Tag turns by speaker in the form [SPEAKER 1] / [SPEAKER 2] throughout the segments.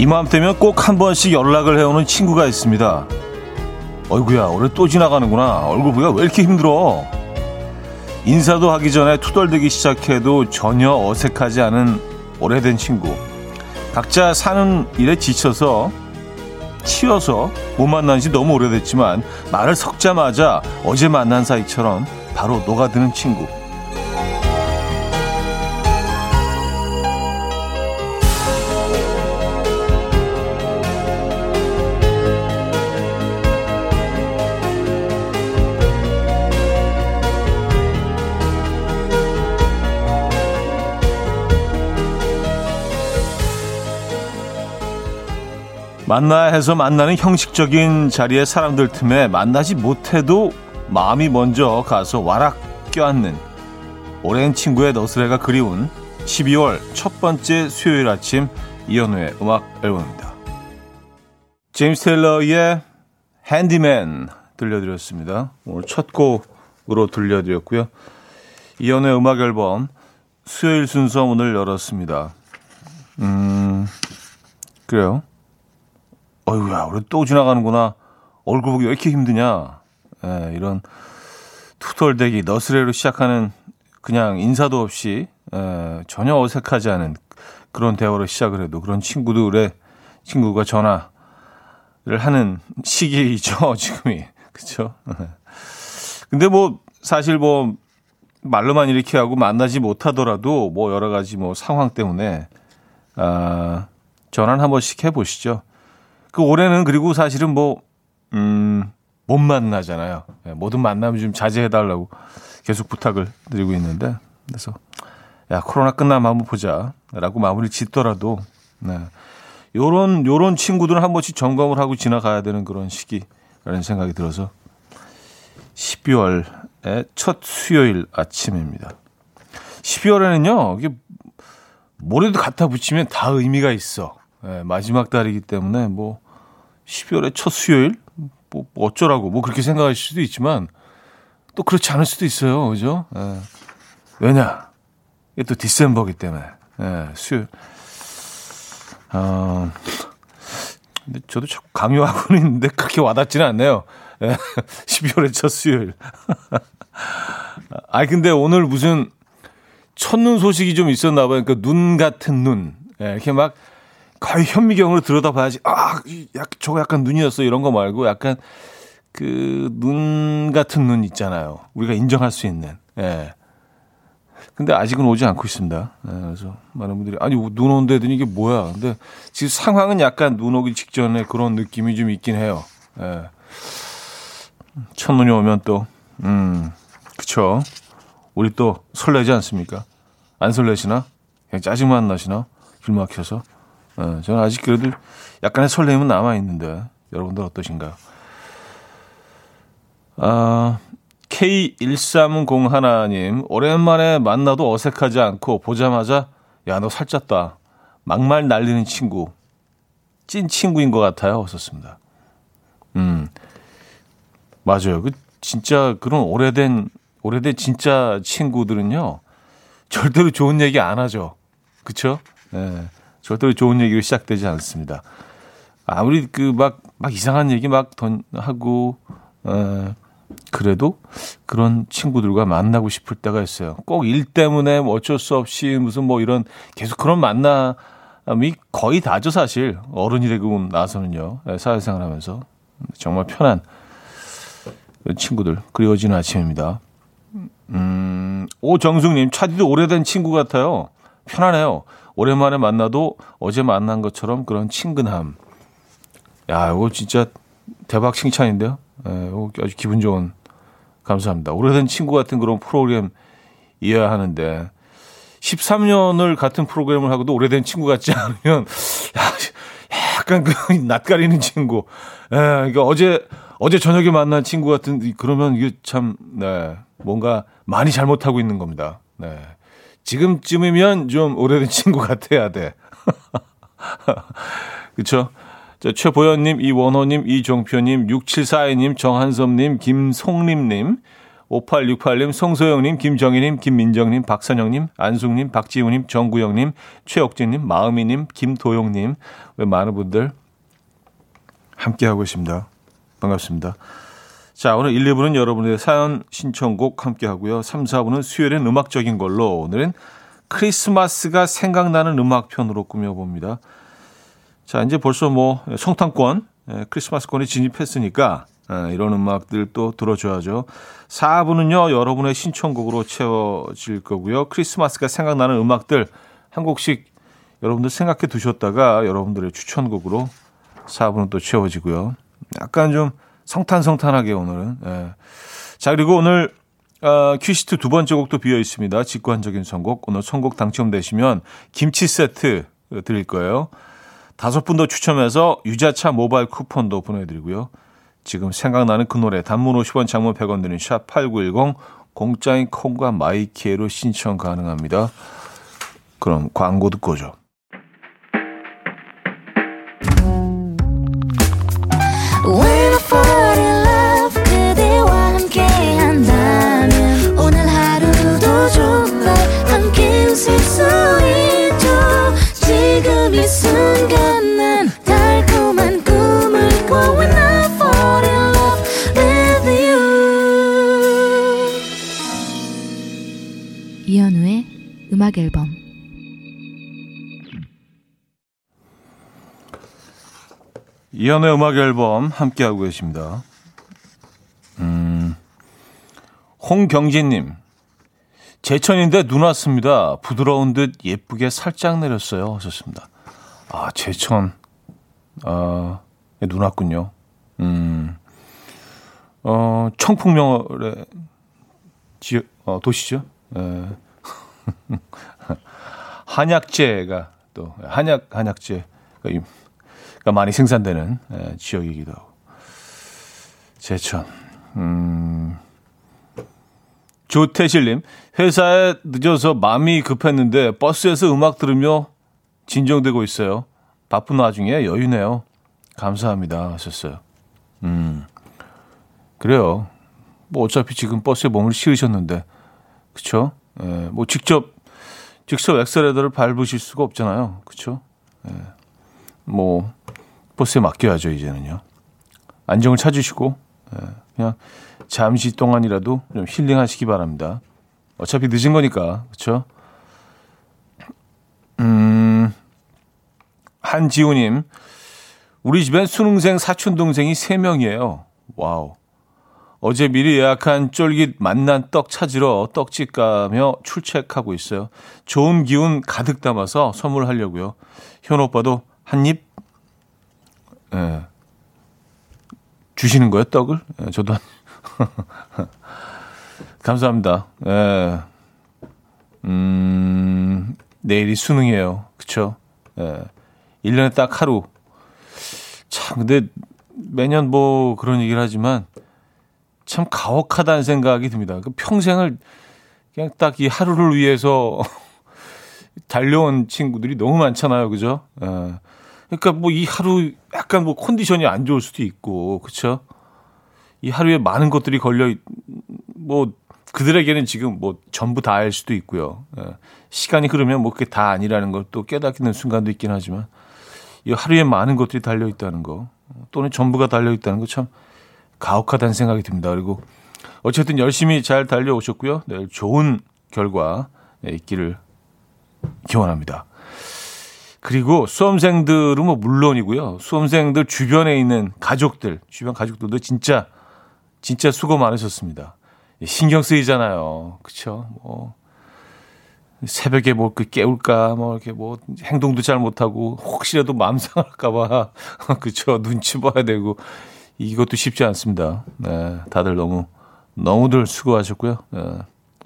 [SPEAKER 1] 이맘때면 꼭 한 번씩 연락을 해오는 친구가 있습니다. 어이구야, 올해 또 지나가는구나. 얼굴 보기가 왜 이렇게 힘들어? 인사도 하기 전에 투덜대기 시작해도 전혀 어색하지 않은 오래된 친구. 각자 사는 일에 지쳐서 치여서 못 만난 지 너무 오래됐지만 말을 섞자마자 어제 만난 사이처럼 바로 녹아드는 친구. 만나야 해서 만나는 형식적인 자리의 사람들 틈에 만나지 못해도 마음이 먼저 가서 와락 껴안는 오랜 친구의 너스레가 그리운 12월 첫 번째 수요일 아침 이연우의 음악 앨범입니다. 제임스 테일러의 핸디맨 들려드렸습니다. 오늘 첫 곡으로 들려드렸고요. 이연우의 음악 앨범 수요일 순서 문을 열었습니다. 음, 그래요. 어이구야, 우리 또 지나가는구나. 얼굴 보기 왜 이렇게 힘드냐. 예, 이런 투덜대기, 너스레로 시작하는 그냥 인사도 없이 예, 전혀 어색하지 않은 그런 대화로 시작을 해도 그런 친구들의 친구가 전화를 하는 시기이죠, 지금이. 그쵸? 근데 뭐, 사실 뭐, 말로만 이렇게 하고 만나지 못하더라도 뭐 여러 가지 뭐 상황 때문에, 아, 전화는 한 번씩 해보시죠. 그 올해는 그리고 사실은 뭐, 음, 못 만나잖아요. 네, 모든 만남 좀 자제해달라고 계속 부탁을 드리고 있는데, 그래서, 야, 코로나 끝나면 한번 보자. 라고 마무리 짓더라도, 네. 요런, 요런 친구들은 한 번씩 점검을 하고 지나가야 되는 그런 시기라는 생각이 들어서, 12월의 첫 수요일 아침입니다. 12월에는요, 이게 뭐래도 갖다 붙이면 다 의미가 있어. 네, 마지막 달이기 때문에 뭐 12월의 첫 수요일 뭐, 뭐 어쩌라고 뭐 그렇게 생각하실 수도 있지만 또 그렇지 않을 수도 있어요, 그죠? 네. 왜냐 이게 또 디셈버기 때문에 네, 수요일. 어, 근데 저도 자꾸 강요하고는 있는데 그렇게 와닿지는 않네요. 네, 12월의 첫 수요일. 아 근데 오늘 무슨 첫눈 소식이 좀 있었나 봐요. 그러니까 눈 같은 눈. 네, 이렇게 막 거의 현미경으로 들여다봐야지. 아, 약, 저거 약간 눈이었어. 이런 거 말고 약간 그 눈 같은 눈 있잖아요. 우리가 인정할 수 있는. 예. 근데 아직은 오지 않고 있습니다. 예, 그래서 많은 분들이 아니 눈 온다 더니 이게 뭐야? 근데 지금 상황은 약간 눈 오기 직전에 그런 느낌이 좀 있긴 해요. 예. 첫눈이 오면 또 음, 그쵸. 우리 또 설레지 않습니까? 안 설레시나? 그냥 짜증만 나시나? 길 막혀서. 네, 저는 아직 그래도 약간의 설렘은 남아 있는데 여러분들 어떠신가요? 아, K1301님, 오랜만에 만나도 어색하지 않고 보자마자 야, 너 살쪘다. 막말 날리는 친구. 찐 친구인 것 같아요. 썼습니다. 음, 맞아요. 그 진짜 그런 오래된 오래된 진짜 친구들은요 절대로 좋은 얘기 안 하죠. 네. 절대로 좋은 얘기로 시작되지 않습니다. 아무리 그 막 막 이상한 얘기 막 던 하고 어 그래도 그런 친구들과 만나고 싶을 때가 있어요. 꼭 일 때문에 뭐 어쩔 수 없이 무슨 뭐 이런 계속 그런 만남이 거의 다죠 사실 어른이 되고 나서는요 예, 사회생활 하면서 정말 편한 친구들 그리워지는 아침입니다. 음, 오정숙님 차디도 오래된 친구 같아요. 편하네요. 오랜만에 만나도 어제 만난 것처럼 그런 친근함. 야, 이거 진짜 대박 칭찬인데요. 예, 이거 아주 기분 좋은 감사합니다. 오래된 친구 같은 그런 프로그램이어야 하는데 13년을 같은 프로그램을 하고도 오래된 친구 같지 않으면 야, 약간 그 낯가리는 친구. 예, 그러니까 어제 어제 저녁에 만난 친구 같은 그러면 이게 참 네, 뭔가 많이 잘못하고 있는 겁니다. 네. 지금쯤이면 좀 오래된 친구 같아야 돼. 그쵸? 자, 최보현님, 이원호님, 이종표님, 6742님, 정한섭님, 김송림님, 5868님, 송소영님, 김정희님, 김민정님, 박선영님, 안숙님, 박지훈님, 정구영님, 최옥진님, 마음이님, 김도영님, 왜 많은 분들 함께하고 있습니다. 반갑습니다. 자, 오늘 1, 2부는 여러분의 사연 신청곡 함께 하고요. 3, 4부는 수요일엔 음악적인 걸로 오늘은 크리스마스가 생각나는 음악편으로 꾸며봅니다. 자, 이제 벌써 뭐 성탄권, 예, 크리스마스권에 진입했으니까 예, 이런 음악들 또 들어줘야죠. 4부는요, 여러분의 신청곡으로 채워질 거고요. 크리스마스가 생각나는 음악들 한 곡씩 여러분들 생각해 두셨다가 여러분들의 추천곡으로 4부는 또 채워지고요. 약간 좀 성탄성탄하게 오늘은. 예. 자, 그리고 오늘 어, 큐시트 두 번째 곡도 비어 있습니다. 직관적인 선곡. 오늘 선곡 당첨되시면 김치 세트 드릴 거예요. 다섯 분 더 추첨해서 유자차 모바일 쿠폰도 보내드리고요. 지금 생각나는 그 노래 단문 50원 장문 100원 드는 샵8910 공짜인 콩과 마이키에로 신청 가능합니다. 그럼 광고 듣고 오죠. 이연의 음악 앨범 함께하고 계십니다. 음, 홍경진님. 제천인데 눈 왔습니다. 부드러운 듯 예쁘게 살짝 내렸어요. 하셨습니다. 아, 제천. 아, 눈 왔군요. 음, 어, 청풍명월의 지, 어, 도시죠. 예. 한약재가 또 한약 한약재 가 많이 생산되는 예, 지역이기도 하고 제천. 음. 조태실님 회사에 늦어서 마음이 급했는데 버스에서 음악 들으며 진정되고 있어요. 바쁜 와중에 여유네요. 감사합니다. 하셨어요. 음. 그래요. 뭐 어차피 지금 버스에 몸을 실으셨는데, 그쵸? 예, 뭐 직접 직접 엑셀레터를 밟으실 수가 없잖아요. 그렇죠? 예. 뭐 버스에 맡겨야죠 이제는요. 안정을 찾으시고 예, 그냥 잠시 동안이라도 좀 힐링하시기 바랍니다. 어차피 늦은 거니까 그렇죠? 음, 한지우님, 우리 집엔 수능생 사촌 동생이 3 명이에요. Wow. 어제 미리 예약한 쫄깃 맛난 떡 찾으러 떡집 가며 출첵하고 있어요. 좋은 기운 가득 담아서 선물하려고요. 현 오빠도 한 입, 예. 주시는 거예요, 떡을? 예, 저도 한, 감사합니다. 예. 음, 내일이 수능이에요. 그쵸? 예. 1년에 딱 하루. 참, 근데 매년 뭐 그런 얘기를 하지만 참 가혹하다는 생각이 듭니다. 그 평생을 그냥 딱 이 하루를 위해서 달려온 친구들이 너무 많잖아요. 그죠? 예. 그러니까 뭐 이 하루 약간 뭐 컨디션이 안 좋을 수도 있고, 그쵸? 이 하루에 많은 것들이 걸려, 뭐, 그들에게는 지금 뭐 전부 다일 수도 있고요. 예. 시간이 흐르면 뭐 그게 다 아니라는 걸 또 깨닫는 순간도 있긴 하지만, 이 하루에 많은 것들이 달려 있다는 거, 또는 전부가 달려 있다는 거 참 가혹하다는 생각이 듭니다. 그리고 어쨌든 열심히 잘 달려오셨고요. 내일 좋은 결과 있기를 기원합니다. 그리고 수험생들은 뭐 물론이고요. 수험생들 주변에 있는 가족들, 주변 가족들도 진짜 진짜 수고 많으셨습니다. 신경 쓰이잖아요. 그쵸? 뭐 새벽에 뭐 그 깨울까 뭐 이렇게 뭐 행동도 잘 못하고 혹시라도 마음 상할까봐 그쵸 눈치 봐야 되고 이것도 쉽지 않습니다. 네, 다들 너무 너무들 수고하셨고요. 네,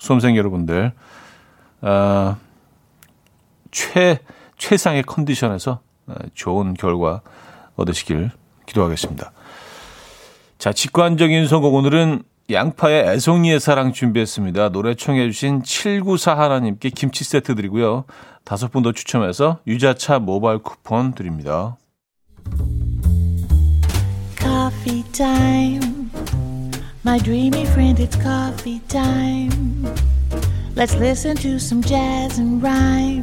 [SPEAKER 1] 수험생 여러분들 아, 최 최상의 컨디션에서 네, 좋은 결과 얻으시길 기도하겠습니다. 자, 직관적인 선곡 오늘은 양파의 애송이의 사랑 준비했습니다. 노래 청해 주신 794 하나님께 김치 세트 드리고요. 다섯 분 더 추첨해서 유자차 모바일 쿠폰 드립니다. coffee.
[SPEAKER 2] My dreamy friend, it's coffee time. Let's listen to some jazz and rhyme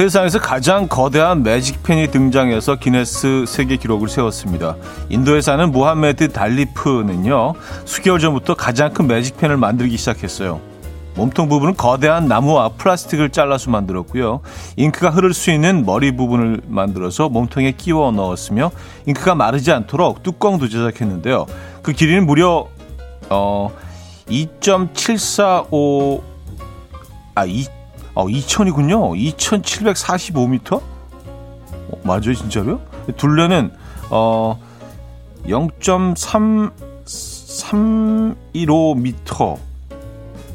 [SPEAKER 1] 세상에서 가장 거대한 매직펜이 등장해서 기네스 세계 기록을 세웠습니다. 인도에 사는 무함메드 달리프는요, 수개월 전부터 가장 큰 매직펜을 만들기 시작했어요. 몸통 부분은 거대한 나무와 플라스틱을 잘라서 만들었고요. 잉크가 흐를 수 있는 머리 부분을 만들어서 몸통에 끼워 넣었으며 잉크가 마르지 않도록 뚜껑도 제작했는데요. 그 길이는 무려 어 2.745 아 2, 어, 2000이군요. 2745m? 어, 맞아요, 진짜로요? 둘레는 어 0.315m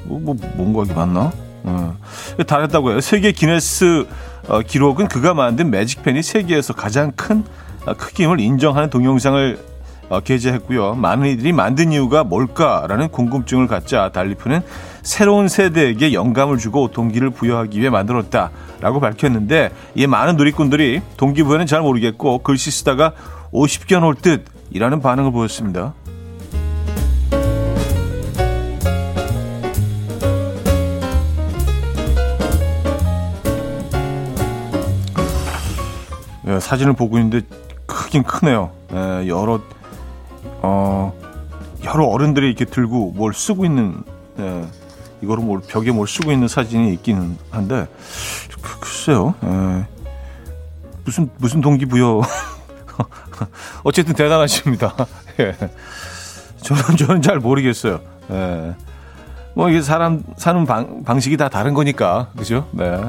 [SPEAKER 1] 뭐, 뭐 뭔가 이게 맞나? 어. 달했다고요. 세계 기네스 어, 기록은 그가 만든 매직펜이 세계에서 가장 큰 어, 크기임을 인정하는 동영상을 어, 게재했고요. 많은 이들이 만든 이유가 뭘까라는 궁금증을 갖자 달리프는 새로운 세대에게 영감을 주고 동기를 부여하기 위해 만들었다라고 밝혔는데 이 많은 누리꾼들이 동기부여는 잘 모르겠고 글씨 쓰다가 50견 올 듯이라는 반응을 보였습니다. 예, 사진을 보고 있는데 크긴 크네요. 예, 여러 어 여러 어른들이 이렇게 들고 뭘 쓰고 있는 예, 이거를 뭘 벽에 뭘 쓰고 있는 사진이 있기는 한데 그, 글쎄요. 예, 무슨 무슨 동기부여 어쨌든 대단하십니다. 예. 저는 저는 잘 모르겠어요. 예. 뭐 이게 사람 사는 방, 방식이 다 다른 거니까 그죠? 네.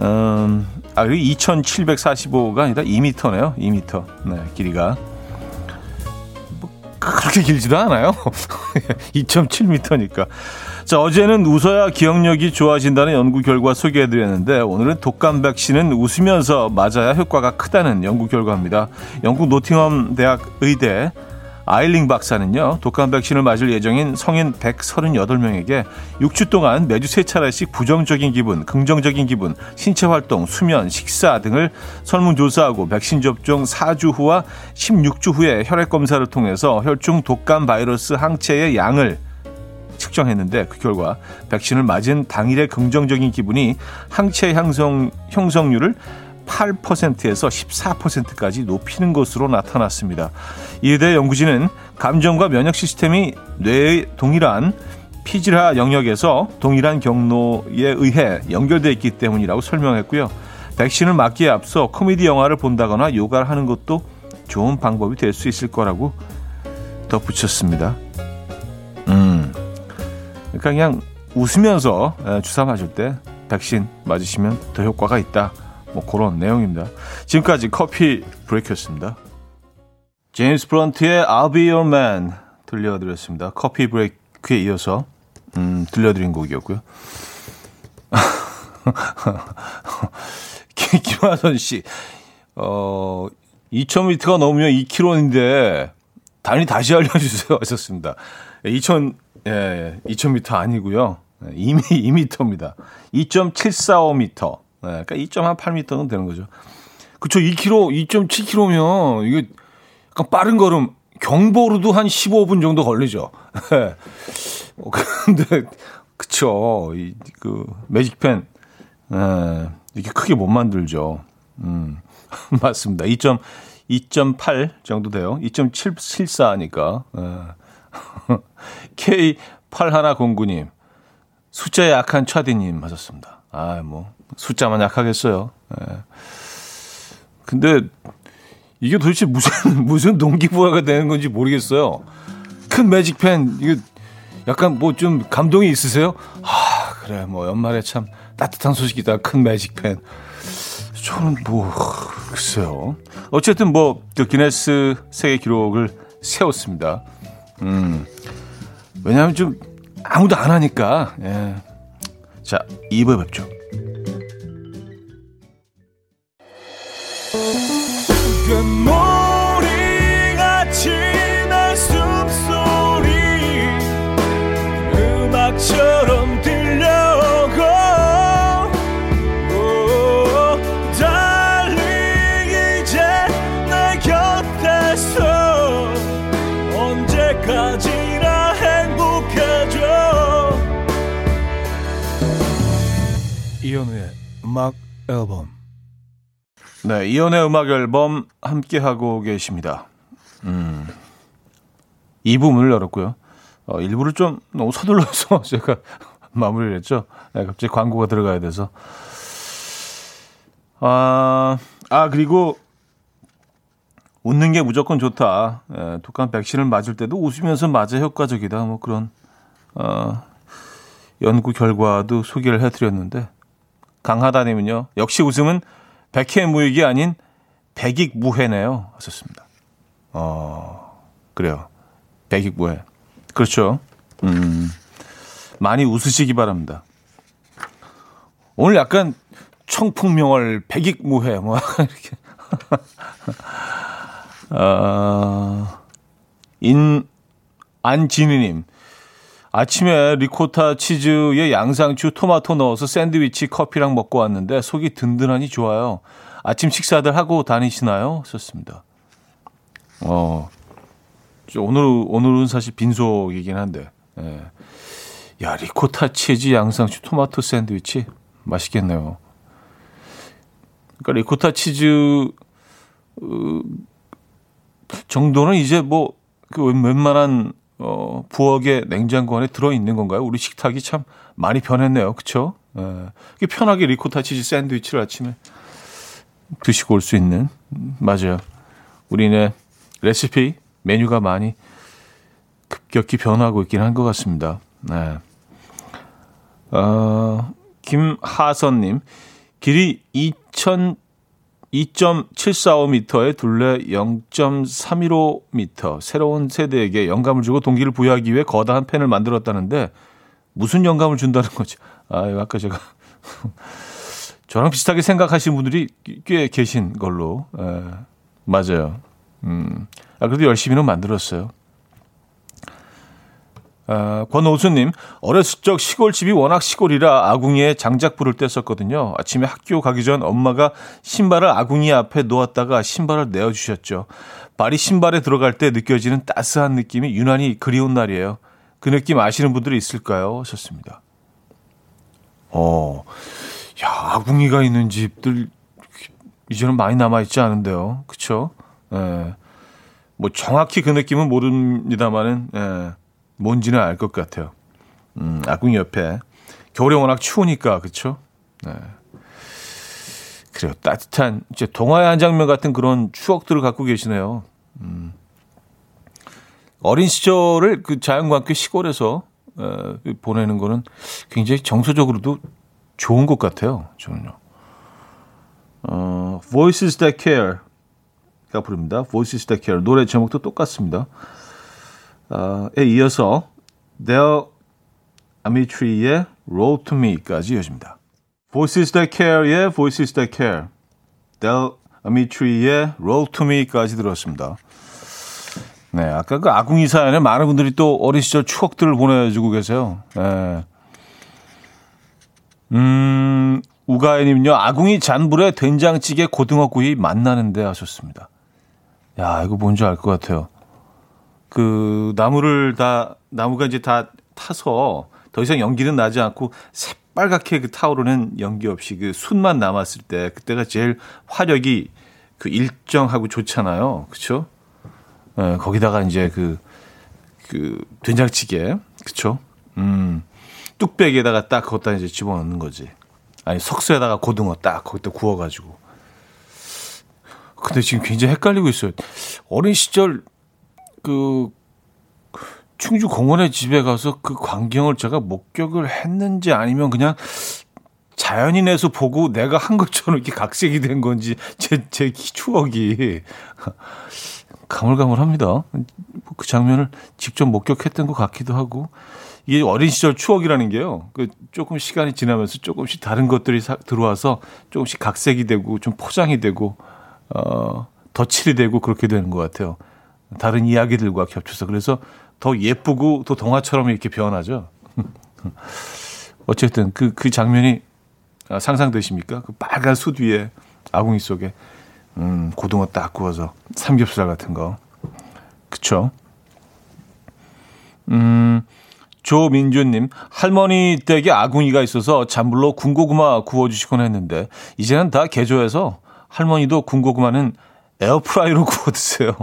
[SPEAKER 1] 음, 아, 2,745가 아니라 2m네요. 2m. 네, 길이가. 뭐, 그렇게 길지도 않아요. 2.7m니까. 자, 어제는 웃어야 기억력이 좋아진다는 연구 결과 소개해드렸는데, 오늘은 독감 백신은 웃으면서 맞아야 효과가 크다는 연구 결과입니다. 영국 노팅엄 대학 의대 아일링 박사는요, 독감 백신을 맞을 예정인 성인 138명에게 6주 동안 매주 3차례씩 부정적인 기분, 긍정적인 기분, 신체 활동, 수면, 식사 등을 설문조사하고 백신 접종 4주 후와 16주 후에 혈액 검사를 통해서 혈중 독감 바이러스 항체의 양을 측정했는데 그 결과 백신을 맞은 당일의 긍정적인 기분이 항체 형성, 형성률을 8%에서 14%까지 높이는 것으로 나타났습니다. 이에 대해 연구진은 감정과 면역 시스템이 뇌의 동일한 피지라 영역에서 동일한 경로에 의해 연결되어 있기 때문이라고 설명했고요. 백신을 맞기에 앞서 코미디 영화를 본다거나 요가를 하는 것도 좋은 방법이 될 수 있을 거라고 덧붙였습니다. 음. 그러니까 그냥 웃으면서 주사 맞을 때 백신 맞으시면 더 효과가 있다. 뭐 그런 내용입니다. 지금까지 커피 브레이크였습니다. 제임스 브런트의 I'll Be Your Man 들려드렸습니다. 커피 브레이크에 이어서 음, 들려드린 곡이었고요. 김하선 씨, 어, 2,000m가 넘으면 2km인데 단위 다시 알려주세요 하셨습니다. 2,000, 예, 2,000m 아니고요. 2, 2m입니다. 2.745m. 네, 그러니까 2.8m는 되는 거죠. 그쵸, 2km, 2.7km면 이게 약간 빠른 걸음, 경보로도 한 15분 정도 걸리죠. 네. 어, 근데, 그쵸, 이, 그, 매직펜, 네, 이렇게 크게 못 만들죠. 음, 맞습니다. 2. 2.8 정도 돼요. 2.774니까. 네. K8109님, 숫자에 약한 차디님 하셨습니다. 아, 뭐, 숫자만 약하겠어요. 예. 근데 이게 도대체 무슨 무슨 동기부여가 되는 건지 모르겠어요. 큰 매직펜 이게 약간 뭐 좀 감동이 있으세요? 아 그래 뭐 연말에 참 따뜻한 소식이다 큰 매직펜. 저는 뭐 글쎄요. 어쨌든 뭐 그 기네스 세계 기록을 세웠습니다. 음 왜냐하면 좀 아무도 안 하니까. 예. 자 2부에 뵙죠. Thank 이현우의 음악 앨범 네, 이연의 음악 앨범 함께 하고 계십니다. 음. 2부문을 열었고요. 어, 1부를 좀 너무 서둘러서 제가 마무리를 했죠. 네, 갑자기 광고가 들어가야 돼서. 아, 아, 그리고 웃는 게 무조건 좋다. 예, 독감 백신을 맞을 때도 웃으면서 맞아 효과적이다. 뭐 그런, 어, 연구 결과도 소개를 해드렸는데, 강하다님은요, 역시 웃음은 백해 무익이 아닌 백익 무해네요. 하셨습니다. 어, 그래요. 백익 무해. 그렇죠. 음, 많이 웃으시기 바랍니다. 오늘 약간 청풍명월 백익 무해, 뭐, 이렇게. 어, 인, 안진희님. 아침에 리코타 치즈에 양상추, 토마토 넣어서 샌드위치, 커피랑 먹고 왔는데 속이 든든하니 좋아요. 아침 식사들 하고 다니시나요? 썼습니다. 어, 오늘, 오늘은 사실 빈속이긴 한데, 예. 야, 리코타 치즈, 양상추, 토마토 샌드위치. 맛있겠네요. 그러니까 리코타 치즈, 어, 정도는 이제 뭐, 그 웬만한 어, 부엌에 냉장고 안에 들어 있는 건가요? 우리 식탁이 참 많이 변했네요. 그쵸? 예. 편하게 리코타 치즈 샌드위치를 아침에 드시고 올 수 있는. 음, 맞아요. 우리네 레시피, 메뉴가 많이 급격히 변하고 있긴 한 것 같습니다. 네. 어, 김하선님, 길이 2천 2.745m에 둘레 0.315m 새로운 세대에게 영감을 주고 동기를 부여하기 위해 거대한 펜을 만들었다는데 무슨 영감을 준다는 거지? 아, 아까 제가 저랑 비슷하게 생각하시는 분들이 꽤 계신 걸로 에, 맞아요. 음, 아 그래도 열심히는 만들었어요. 아, 권오수님, 어렸을 적 시골집이 워낙 시골이라 아궁이에 장작 불을 뗐었거든요. 아침에 학교 가기 전 엄마가 신발을 아궁이 앞에 놓았다가 신발을 내어주셨죠. 발이 신발에 들어갈 때 느껴지는 따스한 느낌이 유난히 그리운 날이에요. 그 느낌 아시는 분들이 있을까요? 하셨습니다. 어, 야, 아궁이가 있는 집들 이제는 많이 남아있지 않은데요. 그쵸? 예. 뭐 정확히 그 느낌은 모릅니다만은, 예. 뭔지는 알 것 같아요. 음, 아궁이 옆에. 겨울에 워낙 추우니까, 그쵸? 네. 그래요. 따뜻한, 이제 동화의 한 장면 같은 그런 추억들을 갖고 계시네요. 음. 어린 시절을 그 자연과 함께 시골에서 어, 보내는 거는 굉장히 정서적으로도 좋은 것 같아요. 저는요. 어, Voices That Care가 부릅니다. Voices That Care. 노래 제목도 똑같습니다. 에 이어서 There Amitree Roll to Me까지 이어집니다. Voices That Care의 Voices That Care, Del Amitree Roll to Me까지 들었습니다. 네, 아까 그 아궁이 사연에 많은 분들이 또 어린 시절 추억들을 보내주고 계세요. 네. 음, 우가연님요 아궁이 잔불에 된장찌개 고등어구이 만나는데 하셨습니다. 야, 이거 뭔지 알 것 같아요. 그 나무를 다 나무가 이제 다 타서 더 이상 연기는 나지 않고 새빨갛게 그 타오르는 연기 없이 그 순만 남았을 때 그때가 제일 화력이 그 일정하고 좋잖아요. 그렇죠? 예, 거기다가 이제 그, 그 된장찌개. 그쵸? 음. 뚝배기에다가 딱 그것다 이제 집어넣는 거지. 아니, 석쇠에다가 고등어 딱 거기다 구워가지고. 근데 지금 굉장히 헷갈리고 있어요. 어린 시절 그 충주 공원의 집에 가서 그 광경을 제가 목격을 했는지 아니면 그냥 자연인에서 보고 내가 한 것처럼 이렇게 각색이 된 건지 제, 제 추억이 가물가물합니다. 그 장면을 직접 목격했던 것 같기도 하고 이게 어린 시절 추억이라는 게요. 그 조금 시간이 지나면서 조금씩 다른 것들이 사, 들어와서 조금씩 각색이 되고 좀 포장이 되고 어, 더 덧칠이 되고 그렇게 되는 것 같아요. 다른 이야기들과 겹쳐서 그래서 더 예쁘고 또 동화처럼 이렇게 변하죠. 어쨌든 그, 그 장면이 상상되십니까? 그 빨간 숯 위에 아궁이 속에 음, 고등어 딱 구워서 삼겹살 같은 거. 그쵸? 음, 조민주님, 할머니 댁에 아궁이가 있어서 잔불로 군고구마 구워주시곤 했는데, 이제는 다 개조해서 할머니도 군고구마는 에어프라이로 구워 드세요.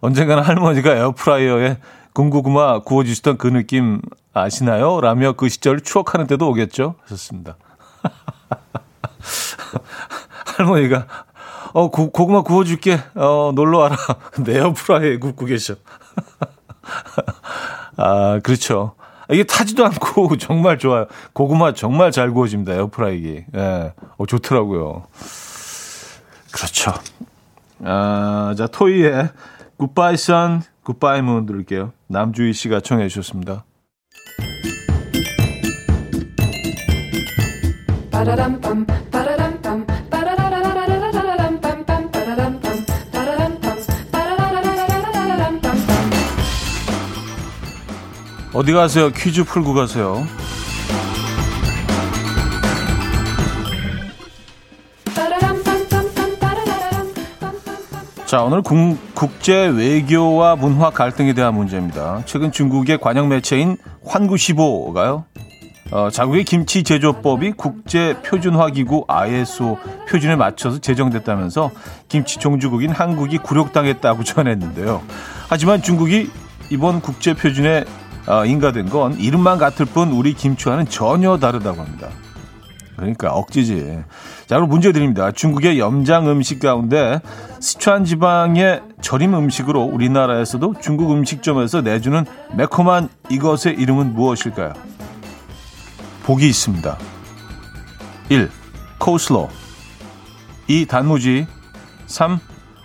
[SPEAKER 1] 언젠가는 할머니가 에어프라이어에 군고구마 구워 주시던 그 느낌 아시나요? 라며 그 시절을 추억하는 때도 오겠죠? 하셨습니다. 할머니가, 어, 고, 고구마 구워 줄게. 어, 놀러 와라. 근데 에어프라이어에 굽고 계셔. 아, 그렇죠. 이게 타지도 않고 정말 좋아요. 고구마 정말 잘 구워집니다. 에어프라이기. 예. 어, 좋더라고요. 그렇죠. 아, 자, 토이의 Goodbye Sun, Goodbye Moon 들을게요. 남주희 씨가 청해 주셨습니다. 어디 가세요? 퀴즈 풀고 가세요. 자, 오늘 국, 국제 외교와 문화 갈등에 대한 문제입니다. 최근 중국의 관영 매체인 환구시보가요. 어, 자국의 김치 제조법이 국제 표준화 기구 ISO 표준에 맞춰서 제정됐다면서 김치 종주국인 한국이 굴욕당했다고 전했는데요. 하지만 중국이 이번 국제 표준에 어, 인가된 건 이름만 같을 뿐 우리 김치와는 전혀 다르다고 합니다. 그러니까 억지지. 자, 그럼 문제 드립니다. 중국의 염장 음식 가운데 시추안 지방의 절임 음식으로 우리나라에서도 중국 음식점에서 내주는 매콤한 이것의 이름은 무엇일까요? 보기 있습니다. 1. 코슬로 2. 단무지 3.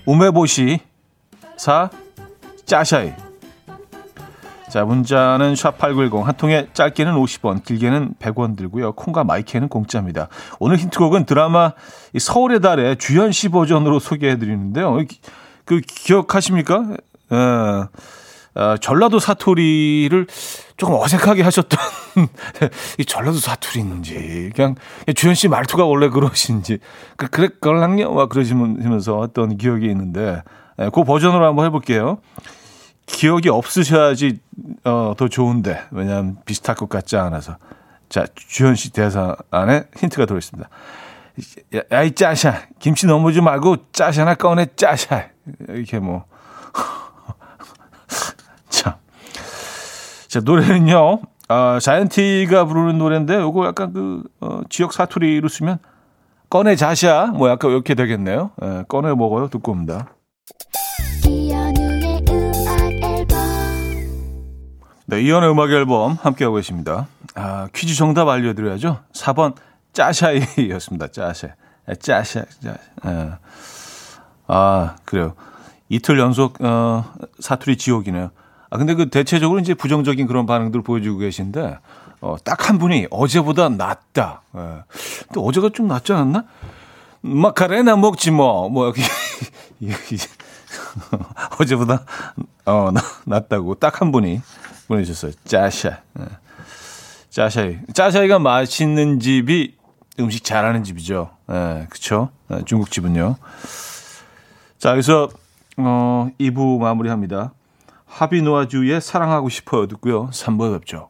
[SPEAKER 1] 우메보시 4. 짜샤이 자, 문자는 샵8910, 한 통에 짧게는 50원, 길게는 100원 들고요. 콩과 마이크는 공짜입니다. 오늘 힌트곡은 드라마 서울의 달의 주현 씨 버전으로 소개해 드리는데요. 그, 기억하십니까? 에, 어, 전라도 사투리를 조금 어색하게 하셨던, 이 전라도 사투리인지, 그냥 주현 씨 말투가 원래 그러신지, 그, 그랬걸랑요? 막 그러시면서 어떤 기억이 있는데, 에, 그 버전으로 한번 해볼게요. 기억이 없으셔야지 어, 더 좋은데. 왜냐하면 비슷할 것 같지 않아서. 자 주현 씨 대사 안에 힌트가 들어있습니다. 야, 야, 이 짜샤. 김치 넘어지 말고 짜샤 하나 꺼내 짜샤. 이렇게 뭐. 자, 자 노래는요. 어, 자이언티가 부르는 노래인데 요거 약간 그 어, 지역 사투리로 쓰면 꺼내 자샤. 뭐 약간 이렇게 되겠네요. 예, 꺼내 먹어요. 듣고 옵니다. 네, 이연의 음악 앨범 함께하고 계십니다. 아, 퀴즈 정답 알려드려야죠. 4번 짜샤이였습니다. 짜샤. 짜샤. 짜샤. 예. 아, 그래요. 이틀 연속 어, 사투리 지옥이네요. 아, 근데 그 대체적으로 이제 부정적인 그런 반응들 보여주고 계신데 어, 딱 한 분이 어제보다 낫다. 예. 근데 어제가 좀 낫지 않았나? 마카레나 먹지 뭐. 뭐 여기 어제보다 어, 낫다고 딱 한 분이 보내주셨어요. 짜샤. 네. 짜샤이. 짜샤이가 맛있는 집이 음식 잘하는 집이죠. 네, 그쵸? 네, 중국집은요. 자, 여기서, 어, 2부 마무리합니다. 하비노아주의 사랑하고 싶어요. 듣고요. 3부에 뵙죠.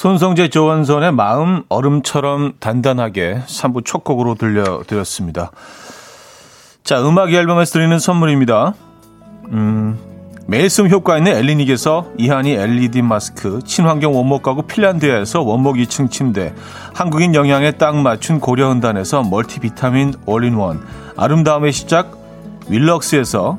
[SPEAKER 1] 손성재 조원선의 마음 얼음처럼 단단하게 3부 첫 곡으로 들려드렸습니다. 자, 음악 앨범에서 드리는 선물입니다. 음, 매일 쓰 효과 있는 엘리닉에서 이하늬 LED 마스크, 친환경 원목 가구 핀란드에서 원목 2층 침대, 한국인 영양에 딱 맞춘 고려은단에서 멀티비타민 올인원, 아름다움의 시작 윌럭스에서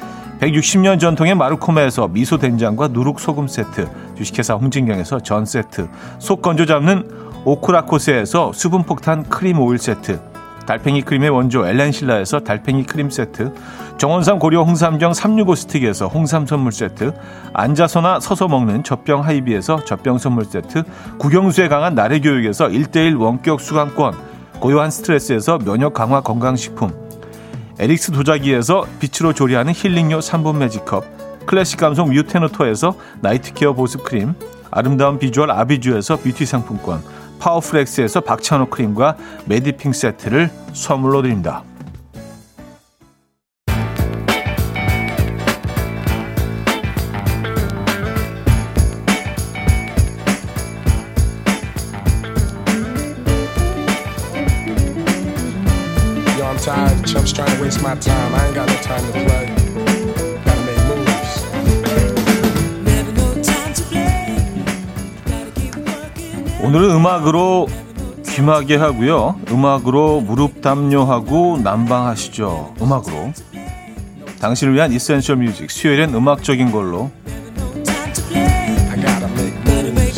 [SPEAKER 1] 160년 전통의 마르코메에서 미소 된장과 누룩 소금 세트, 주식회사 홍진경에서 전 세트, 속 건조 잡는 오크라코스에서 수분 폭탄 크림 오일 세트, 달팽이 크림의 원조 엘렌실라에서 달팽이 크림 세트, 정원삼 고려 홍삼정 365 스틱에서 홍삼 선물 세트, 앉아서나 서서 먹는 젖병 하이비에서 젖병 선물 세트, 국영수에 강한 나래 교육에서 1대1 원격 수강권, 고요한 스트레스에서 면역 강화 건강식품, 에릭스 도자기에서 빛으로 조리하는 힐링요 3분 magic cup, 클래식 감성 뮤테노토에서 night care 보습크림, 아름다운 비주얼 아비주에서 뷰티 상품권, 파워플렉스에서 박찬호 크림과 메디핑 세트를 선물로 드립니다.
[SPEAKER 3] Chumps trying to waste my time. I ain't got no time to play. Gotta make moves.
[SPEAKER 4] Never no time to play. Gotta keep working.
[SPEAKER 1] 오늘은 음악으로 귀마개 하고요. 음악으로 무릎 담요하고 난방하시죠. 음악으로. 당신을 위한 이센셜 뮤직. 수요일엔 음악적인 걸로.
[SPEAKER 4] No time to play.
[SPEAKER 3] I gotta make
[SPEAKER 4] Gotta make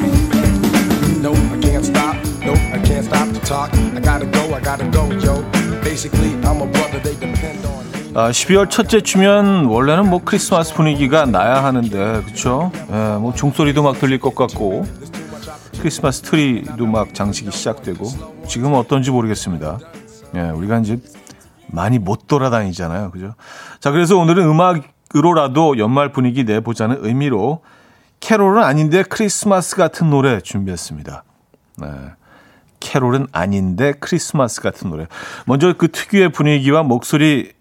[SPEAKER 3] moves. No, I can't stop. No, I can't stop to talk. I gotta go. I gotta go, yo. Basically,
[SPEAKER 1] 아, 12월 첫째 주면 원래는 뭐 크리스마스 분위기가 나야 하는데 그렇죠? 예, 뭐 종소리도 막 들릴 것 같고 크리스마스 트리도 막 장식이 시작되고 지금 은 어떤지 모르겠습니다. 예, 우리가 이제 많이 못 돌아다니잖아요, 그죠? 자, 그래서 오늘은 음악으로라도 연말 분위기 내보자는 의미로 캐롤은 아닌데 크리스마스 같은 노래 준비했습니다. 네. 캐롤은 아닌데 크리스마스 같은 노래. 먼저 그 특유의 분위기와 목소리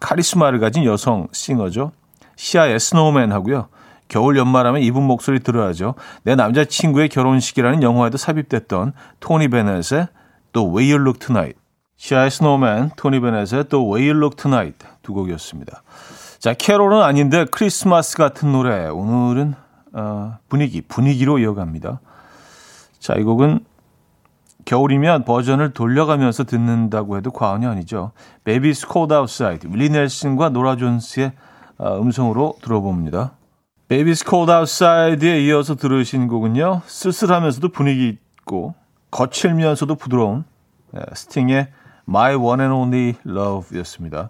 [SPEAKER 1] 카리스마를 가진 여성 싱어죠. 시아의 Snowman 하고요. 겨울 연말하면 이분 목소리 들어야죠. 내 남자친구의 결혼식이라는 영화에도 삽입됐던 토니 베넷의 The Way You Look Tonight. 시아의 Snowman, 토니 베넷의 The Way You Look Tonight 두 곡이었습니다. 자, 캐롤은 아닌데 크리스마스 같은 노래. 오늘은 어, 분위기, 분위기로 이어갑니다. 자, 이 곡은 겨울이면 버전을 돌려가면서 듣는다고 해도 과언이 아니죠. Baby It's Cold Outside, 윌리 넬슨과 노라 존스의 어, 음성으로 들어봅니다. Baby It's Cold Outside에 이어서 들으신 곡은요. 쓸쓸하면서도 분위기 있고 거칠면서도 부드러운 예, 스팅의 My One and Only Love였습니다.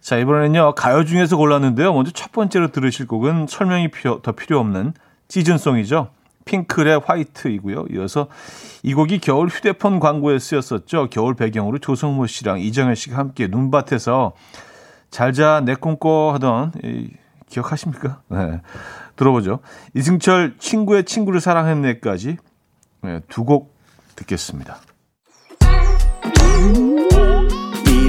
[SPEAKER 1] 자, 이번에는요. 가요 중에서 골랐는데요. 먼저 첫 번째로 들으실 곡은 설명이 필요, 더 필요 없는 시즌송이죠. 핑클의 화이트이고요. 이어서 이 곡이 겨울 휴대폰 광고에 쓰였었죠. 겨울 배경으로 조성모 씨랑 이정현 씨가 함께 눈밭에서 잘자 내 꿈꿔 하던 이, 기억하십니까? 네. 들어보죠. 이승철 친구의 친구를 사랑했네까지 네, 두곡 듣겠습니다.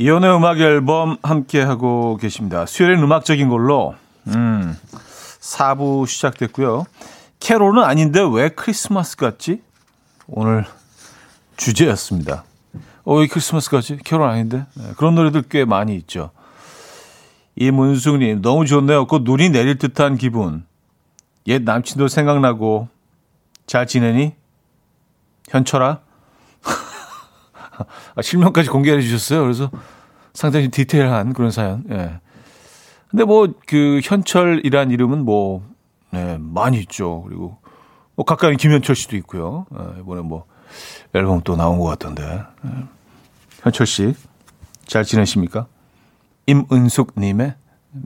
[SPEAKER 1] 이연의 음악 앨범 함께 하고 계십니다. 수요일엔 음악적인 걸로 음, 4부 시작됐고요. 캐롤은 아닌데 왜 크리스마스 같지? 오늘 주제였습니다. 어, 왜 크리스마스 같지? 캐롤 아닌데? 네, 그런 노래들 꽤 많이 있죠. 이문숙님, 너무 좋네요. 곧 눈이 내릴 듯한 기분. 옛 남친도 생각나고, 잘 지내니? 현철아? 아, 실명까지 공개해 주셨어요. 그래서 상당히 디테일한 그런 사연. 예. 근데 뭐 그 현철이란 이름은 뭐 네, 많이 있죠. 그리고 뭐 가까이 김현철 씨도 있고요. 예, 이번에 뭐 앨범 또 나온 것 같던데. 예. 현철 씨 잘 지내십니까? 임은숙 님의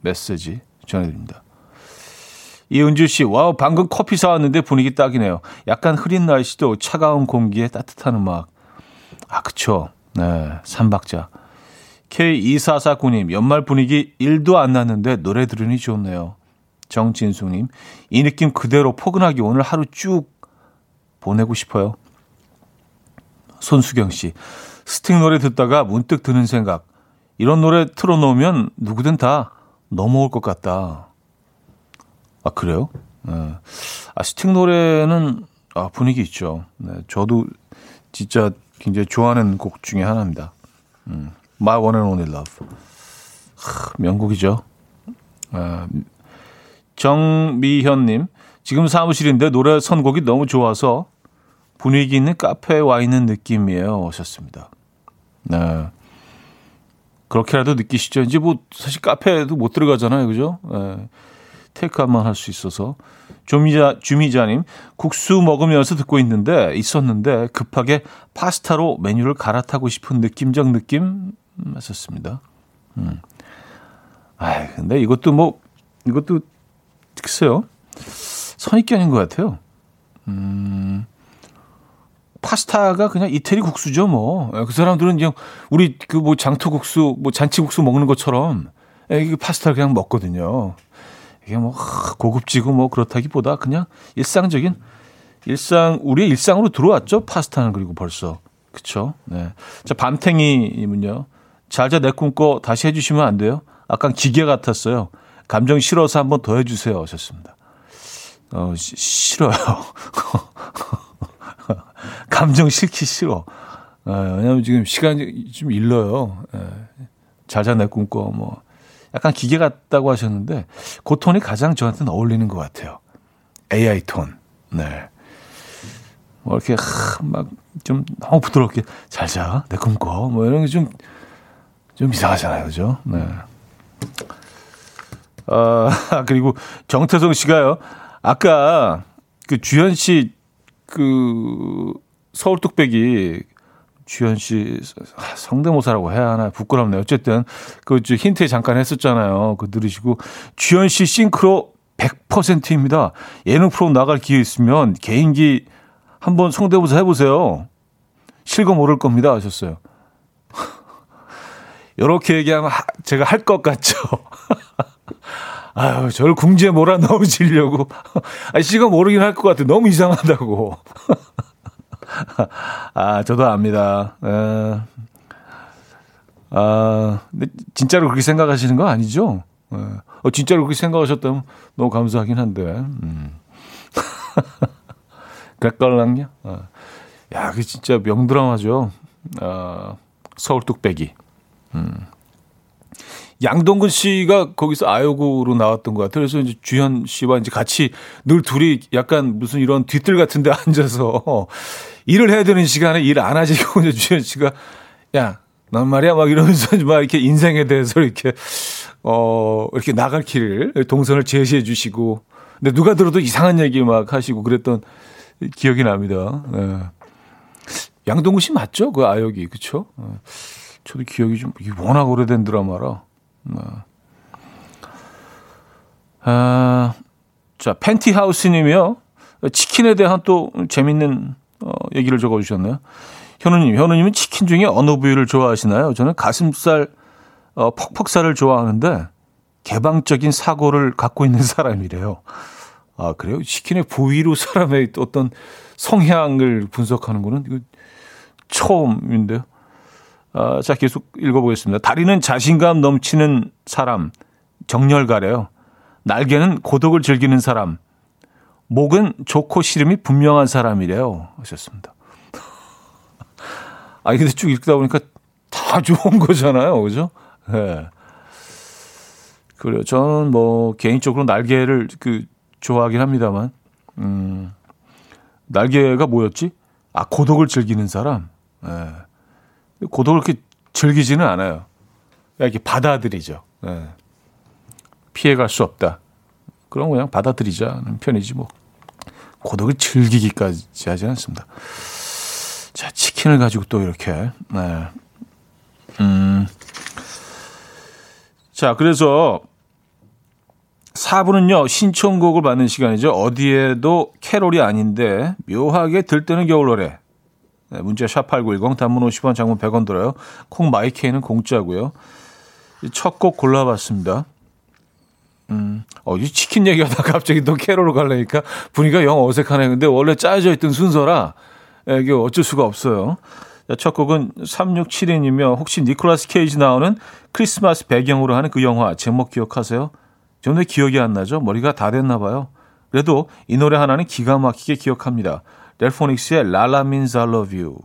[SPEAKER 1] 메시지 전해드립니다. 이은주 씨, 와우, 방금 커피 사왔는데 분위기 딱이네요. 약간 흐린 날씨도 차가운 공기에 따뜻한 음악. 아, 그쵸. 네, 삼박자. K2449님, 연말 분위기 1도 안 났는데 노래 들으니 좋네요. 정진수님, 이 느낌 그대로 포근하게 오늘 하루 쭉 보내고 싶어요. 손수경 씨, 스틱 노래 듣다가 문득 드는 생각. 이런 노래 틀어놓으면 누구든 다 넘어올 것 같다. 아, 그래요? 네. 아, 스틱 노래는 아, 분위기 있죠. 네, 저도 진짜 굉장히 좋아하는 곡 중에 하나입니다. 음, My One and Only Love. 하, 명곡이죠. 아, 정미현님, 지금 사무실인데 노래 선곡이 너무 좋아서 분위기 있는 카페에 와 있는 느낌이에요. 오셨습니다. 네. 그렇게라도 느끼시죠. 이제 뭐 사실 카페에도 못 들어가잖아요. 그죠? 네. 테이크아웃만 할 수 있어서. 주미자, 주미자님, 국수 먹으면서 듣고 있는데, 있었는데, 급하게 파스타로 메뉴를 갈아타고 싶은 느낌적 느낌? 했었습니다. 음. 아 근데 이것도 뭐, 이것도, 글쎄요. 선입견인 것 같아요. 음, 파스타가 그냥 이태리 국수죠, 뭐. 그 사람들은 그냥 우리 그 뭐 장터국수, 뭐 잔치 국수 먹는 것처럼 이게 파스타를 그냥 먹거든요. 이게 뭐 고급지고 뭐 그렇다기보다 그냥 일상적인 일상 우리의 일상으로 들어왔죠. 파스타는 그리고 벌써. 그쵸? 네. 자 밤탱이님은요. 잘자 내 꿈꿔 다시 해주시면 안 돼요? 아까 기계 같았어요. 감정 싫어서 한번 더 해주세요. 하셨습니다. 어 시, 싫어요. 감정 싫기 싫어. 어, 왜냐면 지금 시간이 좀 일러요. 예. 잘자 내 꿈꿔 뭐 약간 기계 같다고 하셨는데 그 톤이 가장 저한테는 어울리는 것 같아요. AI 톤. 네. 뭐 이렇게 막 좀 너무 부드럽게 잘 자, 내 꿈꿔. 뭐 이런 게 좀좀 이상하잖아요, 그죠? 네. 아 그리고 정태성 씨가요. 아까 그 주현 씨 그 서울 뚝배기 주현 씨 성대모사라고 해야 하나 부끄럽네요. 어쨌든 그 힌트 잠깐 했었잖아요. 그 들으시고 주현 씨 싱크로 100%입니다. 예능 프로 나갈 기회 있으면 개인기 한번 성대모사 해보세요. 실거 모를 겁니다 하셨어요. 이렇게 얘기하면 제가 할 것 같죠. 아유, 저를 궁지에 몰아 넣으시려고. 아, 씨가 모르긴 할 것 같아. 너무 이상하다고. 아, 저도 압니다. 에, 아, 근데 진짜로 그렇게 생각하시는 거 아니죠? 에, 어, 진짜로 그렇게 생각하셨다면 너무 감사하긴 한데. 음. 그걸랑요? 어. 야, 그 진짜 명드라마죠. 어, 서울 뚝배기. 음. 양동근 씨가 거기서 아역으로 나왔던 것 같아요. 그래서 이제 주현 씨와 이제 같이 늘 둘이 약간 무슨 이런 뒤뜰 같은 데 앉아서 일을 해야 되는 시간에 일 안 하시고 이제 주현 씨가 야, 난 말이야 막 이러면서 막 이렇게 인생에 대해서 이렇게 어, 이렇게 나갈 길을 동선을 제시해 주시고 근데 누가 들어도 이상한 얘기 막 하시고 그랬던 기억이 납니다. 네. 양동근 씨 맞죠? 그 아역이. 그쵸? 어. 저도 기억이 좀, 워낙 오래된 드라마라. 네. 아, 자, 팬티하우스 님이요. 치킨에 대한 또 재밌는 어, 얘기를 적어 주셨네요. 현우님, 현우님은 치킨 중에 어느 부위를 좋아하시나요? 저는 가슴살, 어, 퍽퍽살을 좋아하는데 개방적인 사고를 갖고 있는 사람이래요. 아, 그래요? 치킨의 부위로 사람의 어떤 성향을 분석하는 거는 이거 처음인데요. 아, 자, 계속 읽어보겠습니다. 다리는 자신감 넘치는 사람, 정열가래요. 날개는 고독을 즐기는 사람, 목은 좋고 싫음이 분명한 사람이래요. 하셨습니다. 아, 근데 쭉 읽다 보니까 다 좋은 거잖아요. 그죠? 예. 네. 그래요. 저는 뭐, 개인적으로 날개를 그, 좋아하긴 합니다만, 음, 날개가 뭐였지? 아, 고독을 즐기는 사람. 예. 네. 고독을 그렇게 즐기지는 않아요. 이렇게 받아들이죠. 네. 피해갈 수 없다. 그럼 그냥 받아들이자는 편이지 뭐. 고독을 즐기기까지 하지 않습니다. 자, 치킨을 가지고 또 이렇게, 네. 음. 자, 그래서 4부는요, 신청곡을 받는 시간이죠. 어디에도 캐롤이 아닌데, 묘하게 들뜨는 겨울 노래. 네, 문자 샵8910, 단문 50원, 장문 100원 들어요. 콩 마이케이는 공짜고요. 첫 곡 골라봤습니다. 음, 어, 이 치킨 얘기하다 갑자기 또 캐롤로 가려니까 분위기가 영 어색하네. 근데 원래 짜여져 있던 순서라, 예, 이게 어쩔 수가 없어요. 자, 첫 곡은 3672이며 혹시 니콜라스 케이지 나오는 크리스마스 배경으로 하는 그 영화 제목 기억하세요? 저는 왜 기억이 안 나죠? 머리가 다 됐나 봐요. 그래도 이 노래 하나는 기가 막히게 기억합니다. 델포닉스의 라라 means I love you.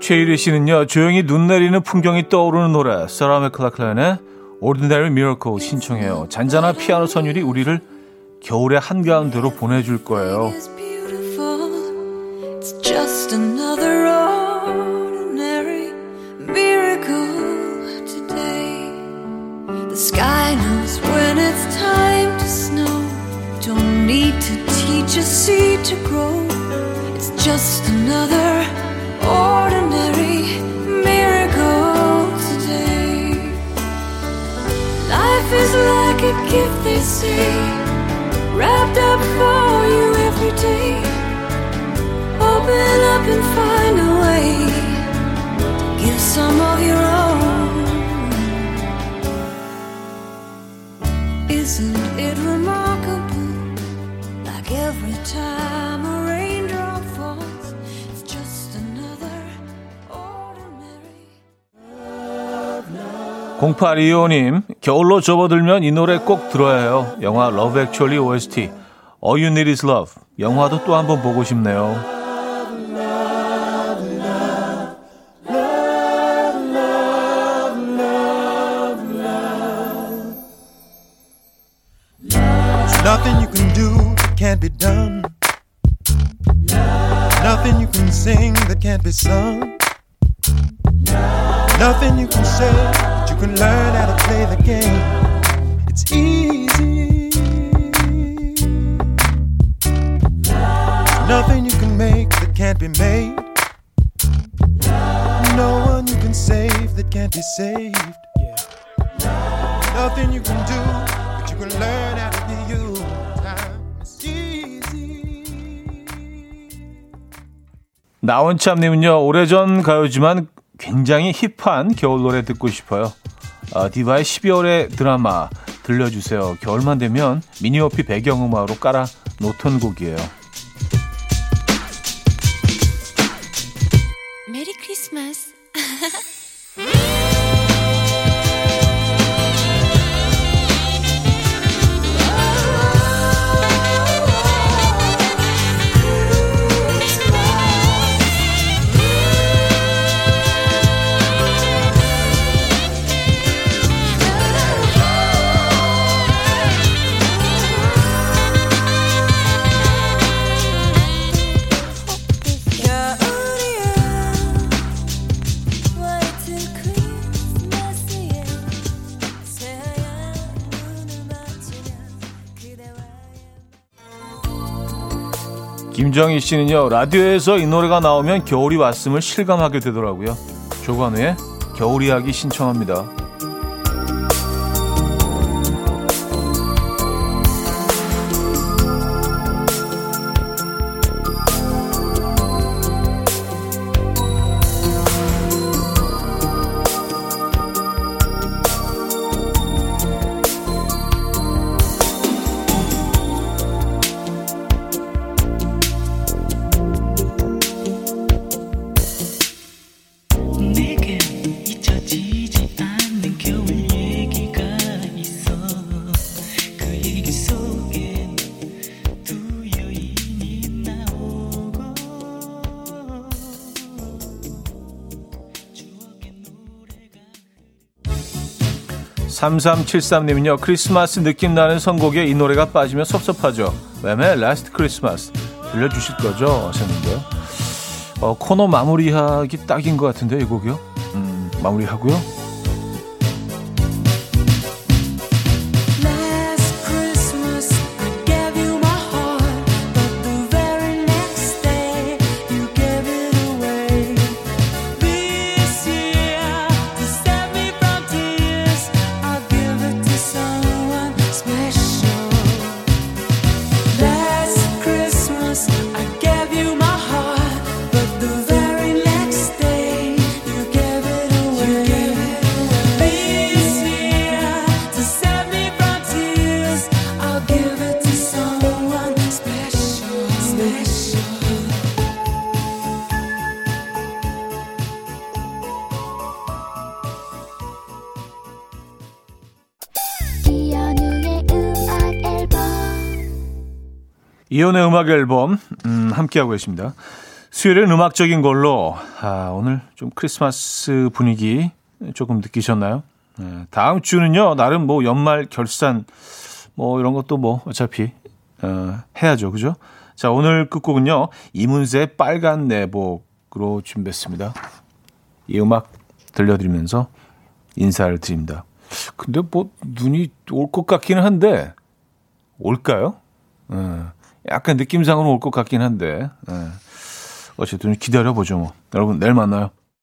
[SPEAKER 1] 최일희 씨는요, 조용히 눈 내리는 풍경이 떠오르는 노래, 사라 맥클라클란의 Ordinary Miracle 신청해요. 잔잔한 피아노 선율이 우리를 겨울의 한가운데로 보내줄 거예요.
[SPEAKER 4] is beautiful. To grow. It's just another ordinary miracle today. Life is like a gift, they say wrapped up for you every day. Open up and find a way to give some of your own. Isn't
[SPEAKER 1] 0825님, 겨울로 접어들면 이 노래 꼭 들어야 해요. 영화 Love Actually OST. All You Need Is Love. 영화도 또 한번 보고 싶네요.
[SPEAKER 5] Nothing you can do that can't be done. Nothing you can sing that can't be sung. Nothing you can say you can learn how to play the game. It's easy. Nothing you can make that can't be made. No one you can save that can't be saved. Nothing you can do, but you can learn how to be you.
[SPEAKER 1] 나원참님은요, 오래전 가요지만 굉장히 힙한 겨울 노래 듣고 싶어요. 아, 디바의 12월의 드라마 들려주세요. 겨울만 되면 미니어피 배경음악으로 깔아 놓던 곡이에요. 김정희 씨는요, 라디오에서 이 노래가 나오면 겨울이 왔음을 실감하게 되더라고요. 조관우의 겨울 이야기 신청합니다. 3373님은요, 크리스마스 느낌 나는 선곡에 이 노래가 빠지면 섭섭하죠. Wham의 Last Christmas 들려주실 거죠? 하셨는데요. 어, 코너 마무리하기 딱인 것 같은데, 이 곡이요? 음, 마무리하고요. 이혼의 음악 앨범 음, 함께하고 계십니다. 수요일은 음악적인 걸로 아, 오늘 좀 크리스마스 분위기 조금 느끼셨나요? 네, 다음 주는요 나름 뭐 연말 결산 뭐 이런 것도 뭐 어차피 어, 해야죠 그죠? 자 오늘 끝곡은요 이문세의 빨간 내복으로 준비했습니다. 이 음악 들려드리면서 인사를 드립니다. 근데 뭐 눈이 올 것 같기는 한데 올까요? 예, 약간 느낌상으로 올 것 같긴 한데 예. 어쨌든 기다려보죠 뭐. 여러분 내일 만나요.